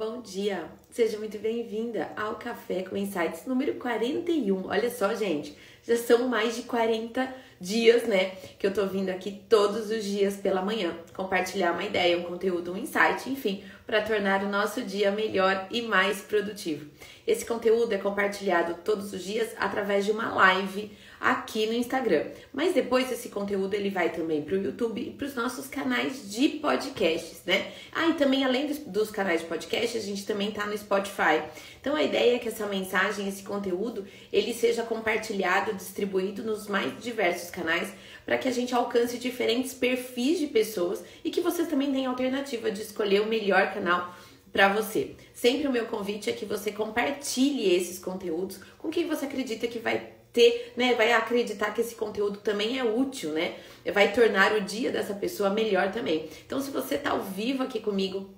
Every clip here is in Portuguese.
Bom dia, seja muito bem-vinda ao Café com Insights número 41. Olha só, gente, já são mais de 40 dias, né, que eu tô vindo aqui todos os dias pela manhã compartilhar uma ideia, um conteúdo, um insight, enfim, para tornar o nosso dia melhor e mais produtivo. Esse conteúdo é compartilhado todos os dias através de uma live aqui no Instagram. Mas depois esse conteúdo ele vai também para o YouTube e para os nossos canais de podcasts, né? Ah, e também além dos, dos canais de podcast, a gente também tá no Spotify. Então a ideia é que essa mensagem, esse conteúdo, ele seja compartilhado, distribuído nos mais diversos canais para que a gente alcance diferentes perfis de pessoas e que vocês também tenham alternativa de escolher o melhor canal para você. Sempre o meu convite é que você compartilhe esses conteúdos com quem você acredita que vai ter, né, vai acreditar que esse conteúdo também é útil, né? Vai tornar o dia dessa pessoa melhor também. Então, se você tá ao vivo aqui comigo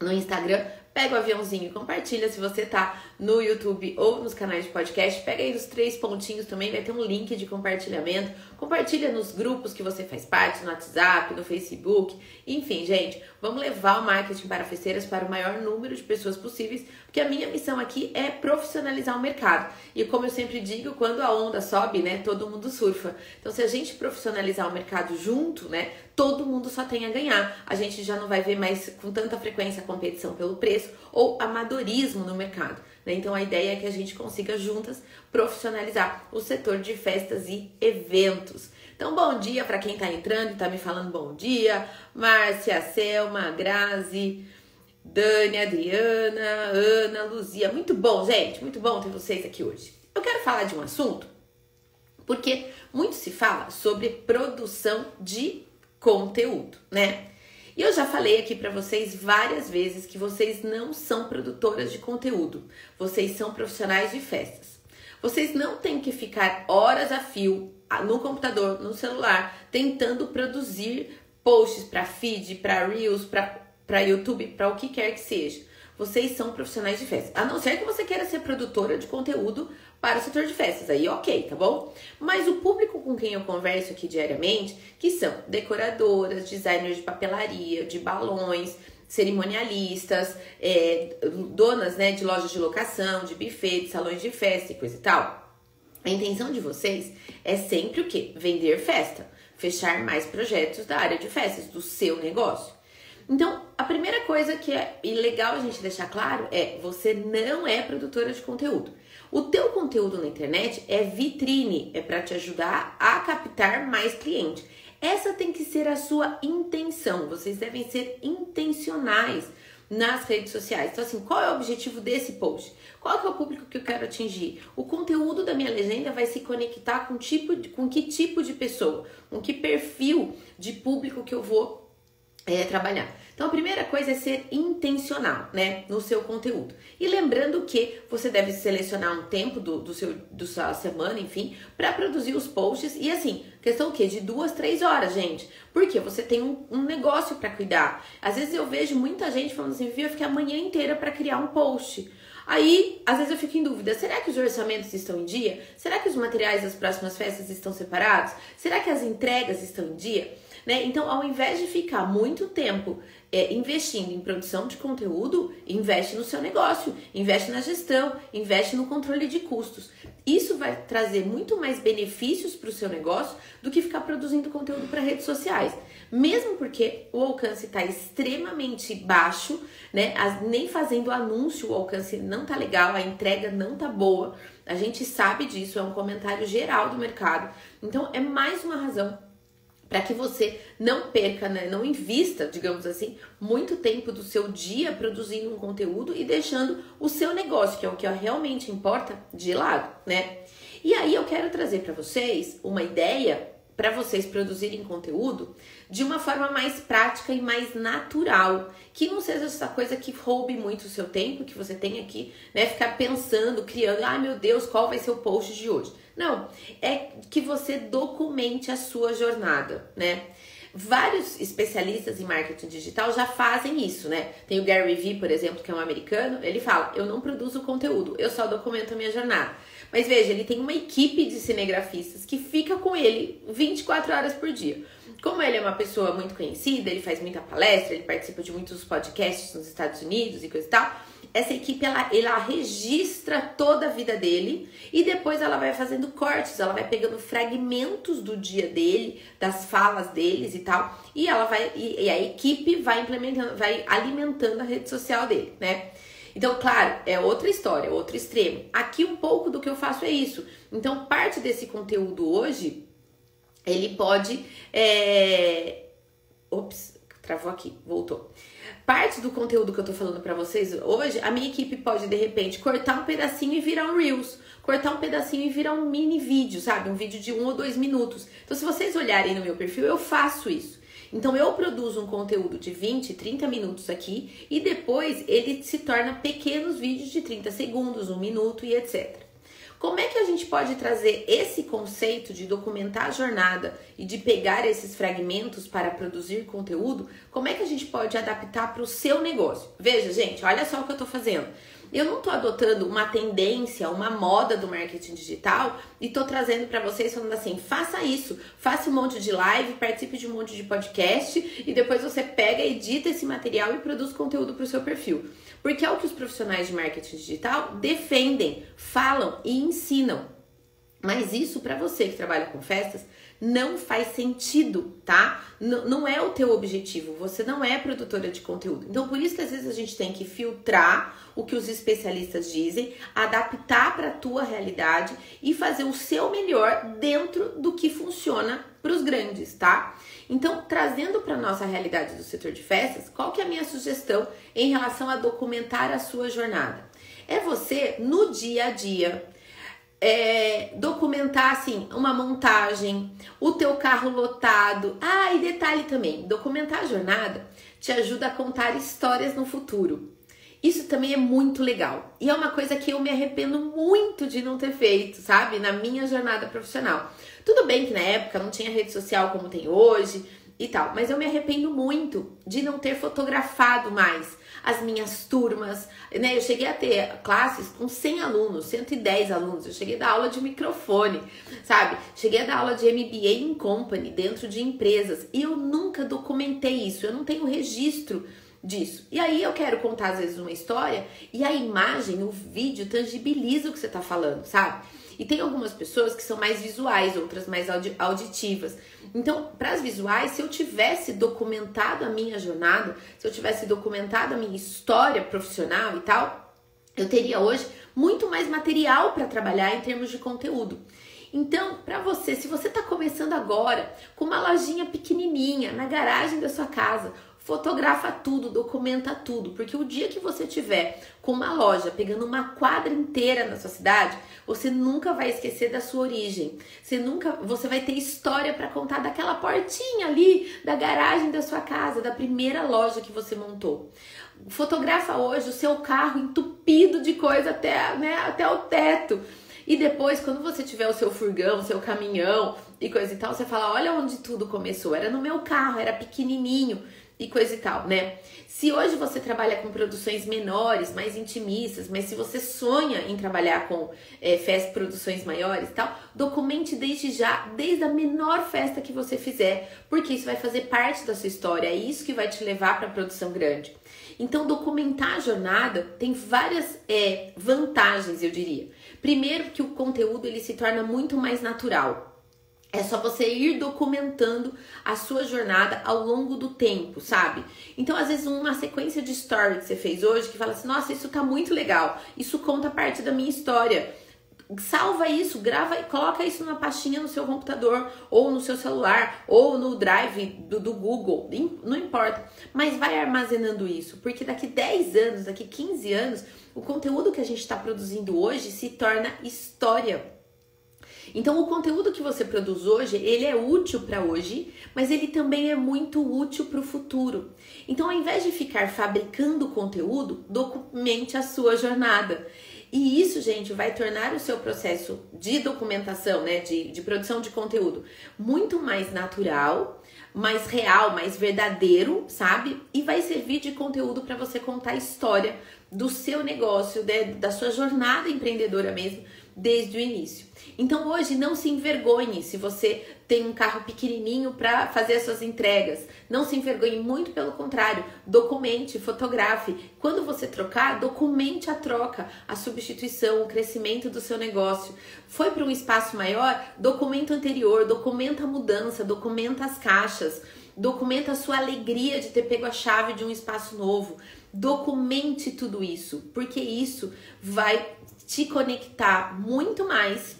no Instagram, pega o aviãozinho e compartilha. Se você tá no YouTube ou nos canais de podcast, pega aí os três pontinhos também, vai ter um link de compartilhamento. Compartilha nos grupos que você faz parte, no WhatsApp, no Facebook. Enfim, gente, vamos levar o marketing para festeiras para o maior número de pessoas possíveis, porque a minha missão aqui é profissionalizar o mercado. E como eu sempre digo, quando a onda sobe, né, todo mundo surfa. Então, se a gente profissionalizar o mercado junto, né, todo mundo só tem a ganhar. A gente já não vai ver mais com tanta frequência a competição pelo preço ou amadorismo no mercado. Né? Então a ideia é que a gente consiga juntas profissionalizar o setor de festas e eventos. Então, bom dia para quem está entrando e está me falando bom dia. Márcia, Selma, Grazi, Dani, Adriana, Ana, Luzia. Muito bom, gente. Muito bom ter vocês aqui hoje. Eu quero falar de um assunto porque muito se fala sobre produção de conteúdo, né? E eu já falei aqui para vocês várias vezes que vocês não são produtoras de conteúdo, vocês são profissionais de festas. Vocês não têm que ficar horas a fio no computador, no celular, tentando produzir posts para feed, para reels, para YouTube, para o que quer que seja. Vocês são profissionais de festas. A não ser que você queira ser produtora de conteúdo para o setor de festas. Aí, ok, tá bom? Mas o público com quem eu converso aqui diariamente, que são decoradoras, designers de papelaria, de balões, cerimonialistas, é, donas né, de lojas de locação, de buffet, de salões de festa e coisa e tal. A intenção de vocês é sempre o quê? Vender festa, fechar mais projetos da área de festas, do seu negócio. Então, a primeira coisa que é legal a gente deixar claro é: você não é produtora de conteúdo. O teu conteúdo na internet é vitrine, é para te ajudar a captar mais cliente. Essa tem que ser a sua intenção. Vocês devem ser intencionais nas redes sociais. Então, assim, qual é o objetivo desse post? Qual é o público que eu quero atingir? O conteúdo da minha legenda vai se conectar com, tipo de, com que tipo de pessoa? Com que perfil de público que eu vou é, trabalhar. Então a primeira coisa é ser intencional, né, no seu conteúdo. E lembrando que você deve selecionar um tempo do, do seu do sua semana, enfim, para produzir os posts e assim, questão o quê? De duas, três horas, gente. Porque você tem um, um negócio para cuidar. Às vezes eu vejo muita gente falando assim, viu, eu fiquei a manhã inteira para criar um post. Aí, às vezes eu fico em dúvida: será que os orçamentos estão em dia? Será que os materiais das próximas festas estão separados? Será que as entregas estão em dia? Né? Então, ao invés de ficar muito tempo é, investindo em produção de conteúdo, investe no seu negócio, investe na gestão, investe no controle de custos. Isso vai trazer muito mais benefícios para o seu negócio do que ficar produzindo conteúdo para redes sociais. Mesmo porque o alcance está extremamente baixo, né? As, nem fazendo anúncio o alcance não tá legal, a entrega não tá boa. A gente sabe disso, é um comentário geral do mercado. Então é mais uma razão para que você não perca, né, não invista, digamos assim, muito tempo do seu dia produzindo um conteúdo e deixando o seu negócio, que é o que realmente importa, de lado, né? E aí eu quero trazer para vocês uma ideia para vocês produzirem conteúdo de uma forma mais prática e mais natural, que não seja essa coisa que roube muito o seu tempo, que você tenha que, né, ficar pensando, criando, ai ah, meu Deus, qual vai ser o post de hoje? Não, é que você documente a sua jornada, né? vários especialistas em marketing digital já fazem isso, né? Tem o Gary Vee, por exemplo, que é um americano, ele fala: "Eu não produzo conteúdo, eu só documento a minha jornada". Mas veja, ele tem uma equipe de cinegrafistas que fica com ele 24 horas por dia. Como ele é uma pessoa muito conhecida, ele faz muita palestra, ele participa de muitos podcasts nos Estados Unidos e coisa e tal, essa equipe ela, ela registra toda a vida dele e depois ela vai fazendo cortes, ela vai pegando fragmentos do dia dele, das falas deles e tal, e ela vai e, e a equipe vai implementando, vai alimentando a rede social dele, né? Então, claro, é outra história, outro extremo. Aqui um pouco do que eu faço é isso. Então, parte desse conteúdo hoje, ele pode. É... Ops, travou aqui, voltou. Parte do conteúdo que eu tô falando para vocês hoje, a minha equipe pode de repente cortar um pedacinho e virar um Reels, cortar um pedacinho e virar um mini vídeo, sabe? Um vídeo de um ou dois minutos. Então, se vocês olharem no meu perfil, eu faço isso. Então eu produzo um conteúdo de 20, 30 minutos aqui e depois ele se torna pequenos vídeos de 30 segundos, um minuto e etc. Como é que a gente pode trazer esse conceito de documentar a jornada e de pegar esses fragmentos para produzir conteúdo? Como é que a gente pode adaptar para o seu negócio? Veja, gente, olha só o que eu estou fazendo. Eu não estou adotando uma tendência, uma moda do marketing digital e estou trazendo para vocês falando assim: faça isso, faça um monte de live, participe de um monte de podcast e depois você pega, edita esse material e produz conteúdo para o seu perfil. Porque é o que os profissionais de marketing digital defendem, falam e ensinam. Mas isso para você que trabalha com festas não faz sentido, tá? N não é o teu objetivo, você não é produtora de conteúdo. Então, por isso que às vezes a gente tem que filtrar o que os especialistas dizem, adaptar para a tua realidade e fazer o seu melhor dentro do que funciona para os grandes, tá? Então, trazendo para nossa realidade do setor de festas, qual que é a minha sugestão em relação a documentar a sua jornada? É você no dia a dia é, documentar assim uma montagem, o teu carro lotado. Ah, e detalhe também, documentar a jornada te ajuda a contar histórias no futuro. Isso também é muito legal. E é uma coisa que eu me arrependo muito de não ter feito, sabe? Na minha jornada profissional. Tudo bem que na época não tinha rede social como tem hoje e tal, mas eu me arrependo muito de não ter fotografado mais as minhas turmas, né? Eu cheguei a ter classes com 100 alunos, 110 alunos. Eu cheguei a dar aula de microfone, sabe? Cheguei a dar aula de MBA em company dentro de empresas e eu nunca documentei isso. Eu não tenho registro disso. E aí eu quero contar às vezes uma história e a imagem, o vídeo tangibiliza o que você tá falando, sabe? E tem algumas pessoas que são mais visuais, outras mais auditivas. Então, para as visuais, se eu tivesse documentado a minha jornada, se eu tivesse documentado a minha história profissional e tal, eu teria hoje muito mais material para trabalhar em termos de conteúdo. Então, para você, se você está começando agora com uma lojinha pequenininha na garagem da sua casa, fotografa tudo, documenta tudo, porque o dia que você tiver com uma loja pegando uma quadra inteira na sua cidade, você nunca vai esquecer da sua origem. Você nunca, você vai ter história para contar daquela portinha ali da garagem da sua casa, da primeira loja que você montou. Fotografa hoje o seu carro entupido de coisa até, né, até o teto. E depois, quando você tiver o seu furgão, o seu caminhão e coisa e tal, você fala: olha onde tudo começou. Era no meu carro, era pequenininho e coisa e tal, né? Se hoje você trabalha com produções menores, mais intimistas, mas se você sonha em trabalhar com é, festas, produções maiores e tal, documente desde já, desde a menor festa que você fizer, porque isso vai fazer parte da sua história, é isso que vai te levar para a produção grande. Então, documentar a jornada tem várias é, vantagens, eu diria. Primeiro, que o conteúdo ele se torna muito mais natural. É só você ir documentando a sua jornada ao longo do tempo, sabe? Então, às vezes, uma sequência de story que você fez hoje que fala assim: nossa, isso tá muito legal, isso conta parte da minha história. Salva isso, grava e coloca isso numa pastinha no seu computador, ou no seu celular, ou no drive do, do Google, não importa. Mas vai armazenando isso, porque daqui 10 anos, daqui 15 anos, o conteúdo que a gente está produzindo hoje se torna história então, o conteúdo que você produz hoje, ele é útil para hoje, mas ele também é muito útil para o futuro. Então, ao invés de ficar fabricando conteúdo, documente a sua jornada. E isso, gente, vai tornar o seu processo de documentação, né, de, de produção de conteúdo muito mais natural, mais real, mais verdadeiro, sabe? E vai servir de conteúdo para você contar a história do seu negócio, né, da sua jornada empreendedora mesmo, desde o início. Então hoje não se envergonhe se você tem um carro pequenininho para fazer as suas entregas. Não se envergonhe, muito pelo contrário. Documente, fotografe. Quando você trocar, documente a troca, a substituição, o crescimento do seu negócio. Foi para um espaço maior? Documenta o anterior, documenta a mudança, documenta as caixas, documenta a sua alegria de ter pego a chave de um espaço novo. Documente tudo isso, porque isso vai te conectar muito mais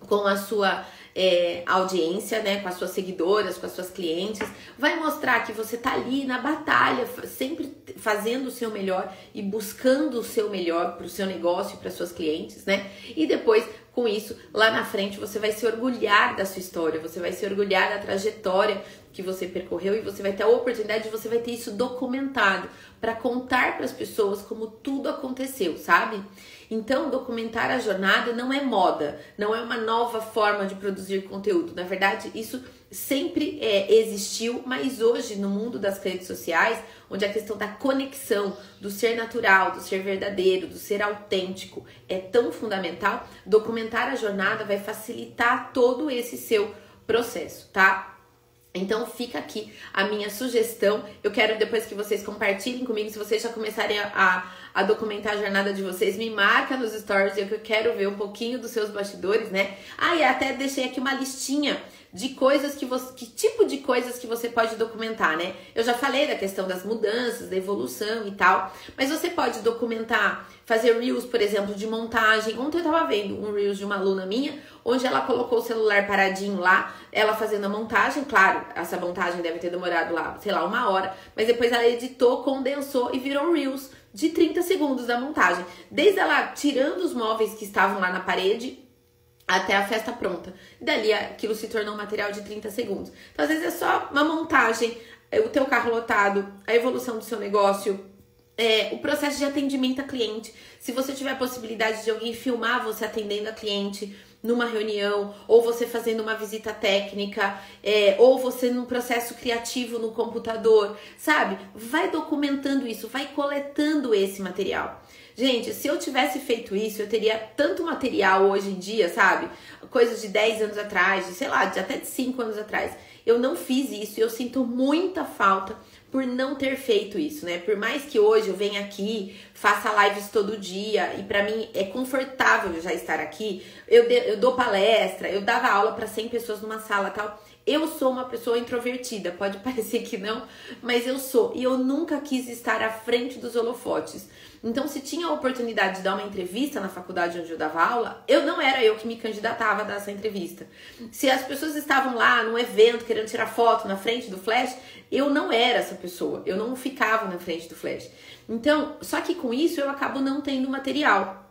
com a sua é, audiência, né, com as suas seguidoras, com as suas clientes, vai mostrar que você tá ali na batalha, sempre fazendo o seu melhor e buscando o seu melhor para o seu negócio, para suas clientes, né? E depois, com isso, lá na frente, você vai se orgulhar da sua história, você vai se orgulhar da trajetória que você percorreu e você vai ter a oportunidade de você vai ter isso documentado para contar para as pessoas como tudo aconteceu, sabe? Então, documentar a jornada não é moda, não é uma nova forma de produzir conteúdo. Na verdade, isso sempre é, existiu, mas hoje, no mundo das redes sociais, onde a questão da conexão, do ser natural, do ser verdadeiro, do ser autêntico é tão fundamental, documentar a jornada vai facilitar todo esse seu processo, tá? Então fica aqui a minha sugestão. Eu quero depois que vocês compartilhem comigo, se vocês já começarem a, a documentar a jornada de vocês, me marca nos stories, eu quero ver um pouquinho dos seus bastidores, né? Ah, e até deixei aqui uma listinha de coisas que você, que tipo de coisas que você pode documentar, né? Eu já falei da questão das mudanças, da evolução e tal, mas você pode documentar, fazer reels, por exemplo, de montagem. Ontem eu tava vendo um reels de uma aluna minha, onde ela colocou o celular paradinho lá, ela fazendo a montagem, claro, essa montagem deve ter demorado lá, sei lá, uma hora, mas depois ela editou, condensou e virou reels de 30 segundos da montagem. Desde ela tirando os móveis que estavam lá na parede até a festa pronta. Dali aquilo se tornou um material de 30 segundos. Então, às vezes é só uma montagem, é, o teu carro lotado, a evolução do seu negócio, é, o processo de atendimento a cliente. Se você tiver a possibilidade de alguém filmar você atendendo a cliente numa reunião, ou você fazendo uma visita técnica, é, ou você num processo criativo no computador, sabe? Vai documentando isso, vai coletando esse material. Gente, se eu tivesse feito isso, eu teria tanto material hoje em dia, sabe? Coisas de 10 anos atrás, de, sei lá, de até de 5 anos atrás. Eu não fiz isso e eu sinto muita falta por não ter feito isso, né? Por mais que hoje eu venha aqui, faça lives todo dia e para mim é confortável já estar aqui. Eu, de, eu dou palestra, eu dava aula para 100 pessoas numa sala tal. Eu sou uma pessoa introvertida, pode parecer que não, mas eu sou. E eu nunca quis estar à frente dos holofotes. Então, se tinha a oportunidade de dar uma entrevista na faculdade onde eu dava aula, eu não era eu que me candidatava a dar essa entrevista. Se as pessoas estavam lá num evento querendo tirar foto na frente do flash, eu não era essa pessoa. Eu não ficava na frente do flash. Então, só que com isso eu acabo não tendo material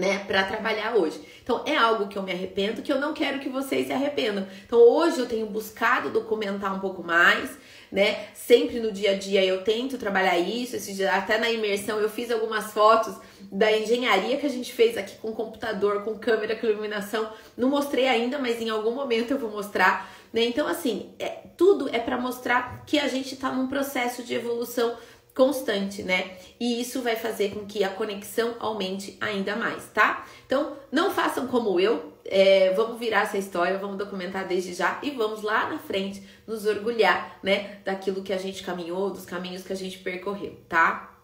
né, para trabalhar hoje. Então é algo que eu me arrependo, que eu não quero que vocês se arrependam. Então hoje eu tenho buscado documentar um pouco mais, né? Sempre no dia a dia eu tento trabalhar isso. Esse até na imersão eu fiz algumas fotos da engenharia que a gente fez aqui com computador, com câmera, com iluminação. Não mostrei ainda, mas em algum momento eu vou mostrar. Né? Então, assim, é, tudo é para mostrar que a gente está num processo de evolução constante, né? E isso vai fazer com que a conexão aumente ainda mais, tá? Então, não façam como eu, é, vamos virar essa história, vamos documentar desde já e vamos lá na frente nos orgulhar, né, daquilo que a gente caminhou, dos caminhos que a gente percorreu, tá?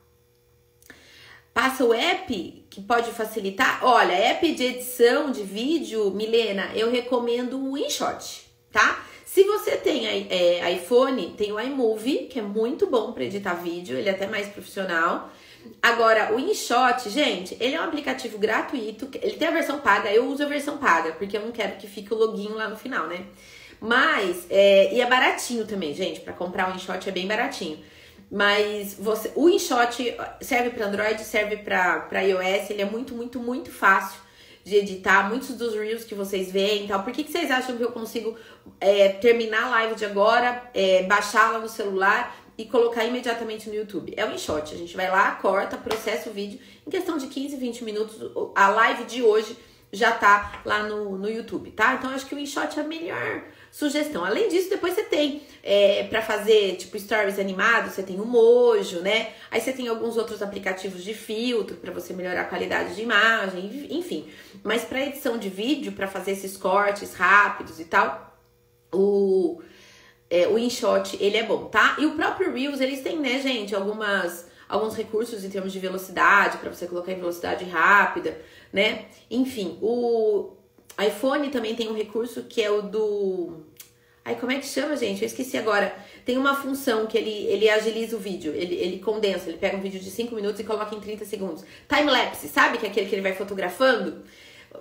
Passa o app que pode facilitar. Olha, app de edição de vídeo, Milena, eu recomendo o InShot, tá? Se você tem é, iPhone, tem o iMovie, que é muito bom para editar vídeo, ele é até mais profissional. Agora, o InShot, gente, ele é um aplicativo gratuito, ele tem a versão paga, eu uso a versão paga, porque eu não quero que fique o login lá no final, né? Mas, é, e é baratinho também, gente, para comprar o InShot é bem baratinho. Mas você, o InShot serve para Android, serve para iOS, ele é muito, muito, muito fácil de editar muitos dos reels que vocês veem e tal. Por que, que vocês acham que eu consigo é, terminar a live de agora, é, baixá-la no celular e colocar imediatamente no YouTube. É o InShot. A gente vai lá, corta, processa o vídeo. Em questão de 15, 20 minutos, a live de hoje já tá lá no, no YouTube, tá? Então acho que o InShot é a melhor sugestão. Além disso, depois você tem é, para fazer tipo stories animados, você tem o Mojo, né? Aí você tem alguns outros aplicativos de filtro para você melhorar a qualidade de imagem, enfim. Mas para edição de vídeo, para fazer esses cortes rápidos e tal, o é, o InShot ele é bom, tá? E o próprio Reels eles têm, né, gente, algumas alguns recursos em termos de velocidade para você colocar em velocidade rápida, né? Enfim, o iPhone também tem um recurso que é o do. Ai, como é que chama, gente? Eu esqueci agora. Tem uma função que ele, ele agiliza o vídeo, ele, ele condensa, ele pega um vídeo de 5 minutos e coloca em 30 segundos. Time-lapse, sabe? Que é aquele que ele vai fotografando.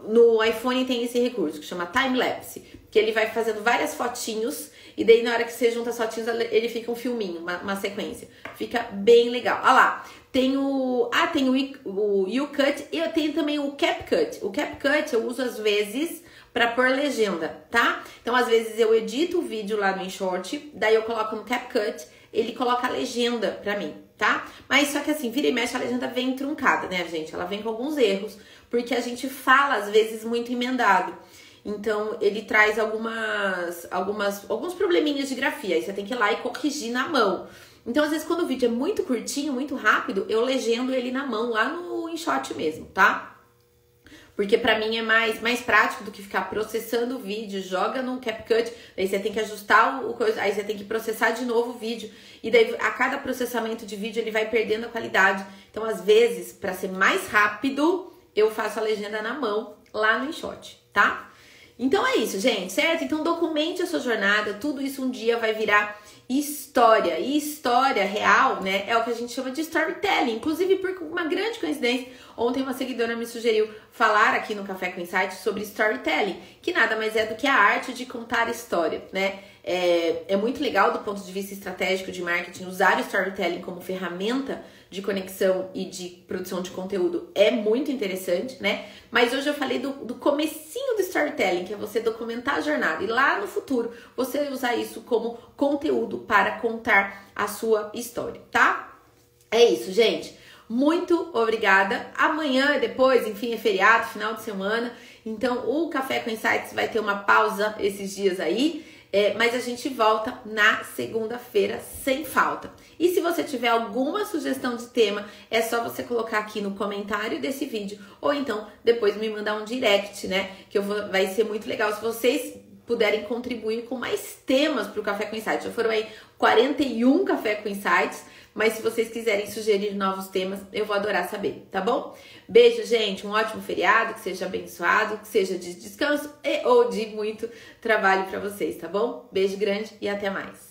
No iPhone tem esse recurso que chama time-lapse, que ele vai fazendo várias fotinhos e daí na hora que você junta as fotinhos ele fica um filminho, uma, uma sequência. Fica bem legal. Olha lá, tem o. Ah, tem o, U-Cut e eu tenho também o CapCut. O CapCut eu uso às vezes para pôr legenda, tá? Então às vezes eu edito o vídeo lá no InShort, daí eu coloco no CapCut, ele coloca a legenda pra mim, tá? Mas só que assim, vira e mexe a legenda vem truncada, né, gente? Ela vem com alguns erros, porque a gente fala às vezes muito emendado. Então ele traz algumas, algumas, alguns probleminhas de grafia. Aí você tem que ir lá e corrigir na mão. Então, às vezes, quando o vídeo é muito curtinho, muito rápido, eu legendo ele na mão, lá no InShot mesmo, tá? Porque para mim é mais, mais prático do que ficar processando o vídeo, joga no CapCut, aí você tem que ajustar o coisa, aí você tem que processar de novo o vídeo. E daí a cada processamento de vídeo ele vai perdendo a qualidade. Então, às vezes, para ser mais rápido, eu faço a legenda na mão lá no InShot, tá? Então é isso, gente, certo? Então documente a sua jornada, tudo isso um dia vai virar história. E história real, né, é o que a gente chama de storytelling. Inclusive, por uma grande coincidência, ontem uma seguidora me sugeriu falar aqui no Café com Insight sobre storytelling, que nada mais é do que a arte de contar história, né? É, é muito legal do ponto de vista estratégico de marketing usar o storytelling como ferramenta de conexão e de produção de conteúdo é muito interessante, né? Mas hoje eu falei do, do comecinho do storytelling, que é você documentar a jornada e lá no futuro você usar isso como conteúdo para contar a sua história, tá? É isso, gente. Muito obrigada. Amanhã, depois, enfim, é feriado, final de semana. Então, o Café com Insights vai ter uma pausa esses dias aí. É, mas a gente volta na segunda-feira sem falta. E se você tiver alguma sugestão de tema, é só você colocar aqui no comentário desse vídeo ou então depois me mandar um direct, né? Que eu vou, vai ser muito legal se vocês puderem contribuir com mais temas para o Café com Insights. Já foram aí 41 Café com Insights. Mas se vocês quiserem sugerir novos temas, eu vou adorar saber, tá bom? Beijo, gente. Um ótimo feriado, que seja abençoado, que seja de descanso e ou de muito trabalho para vocês, tá bom? Beijo grande e até mais.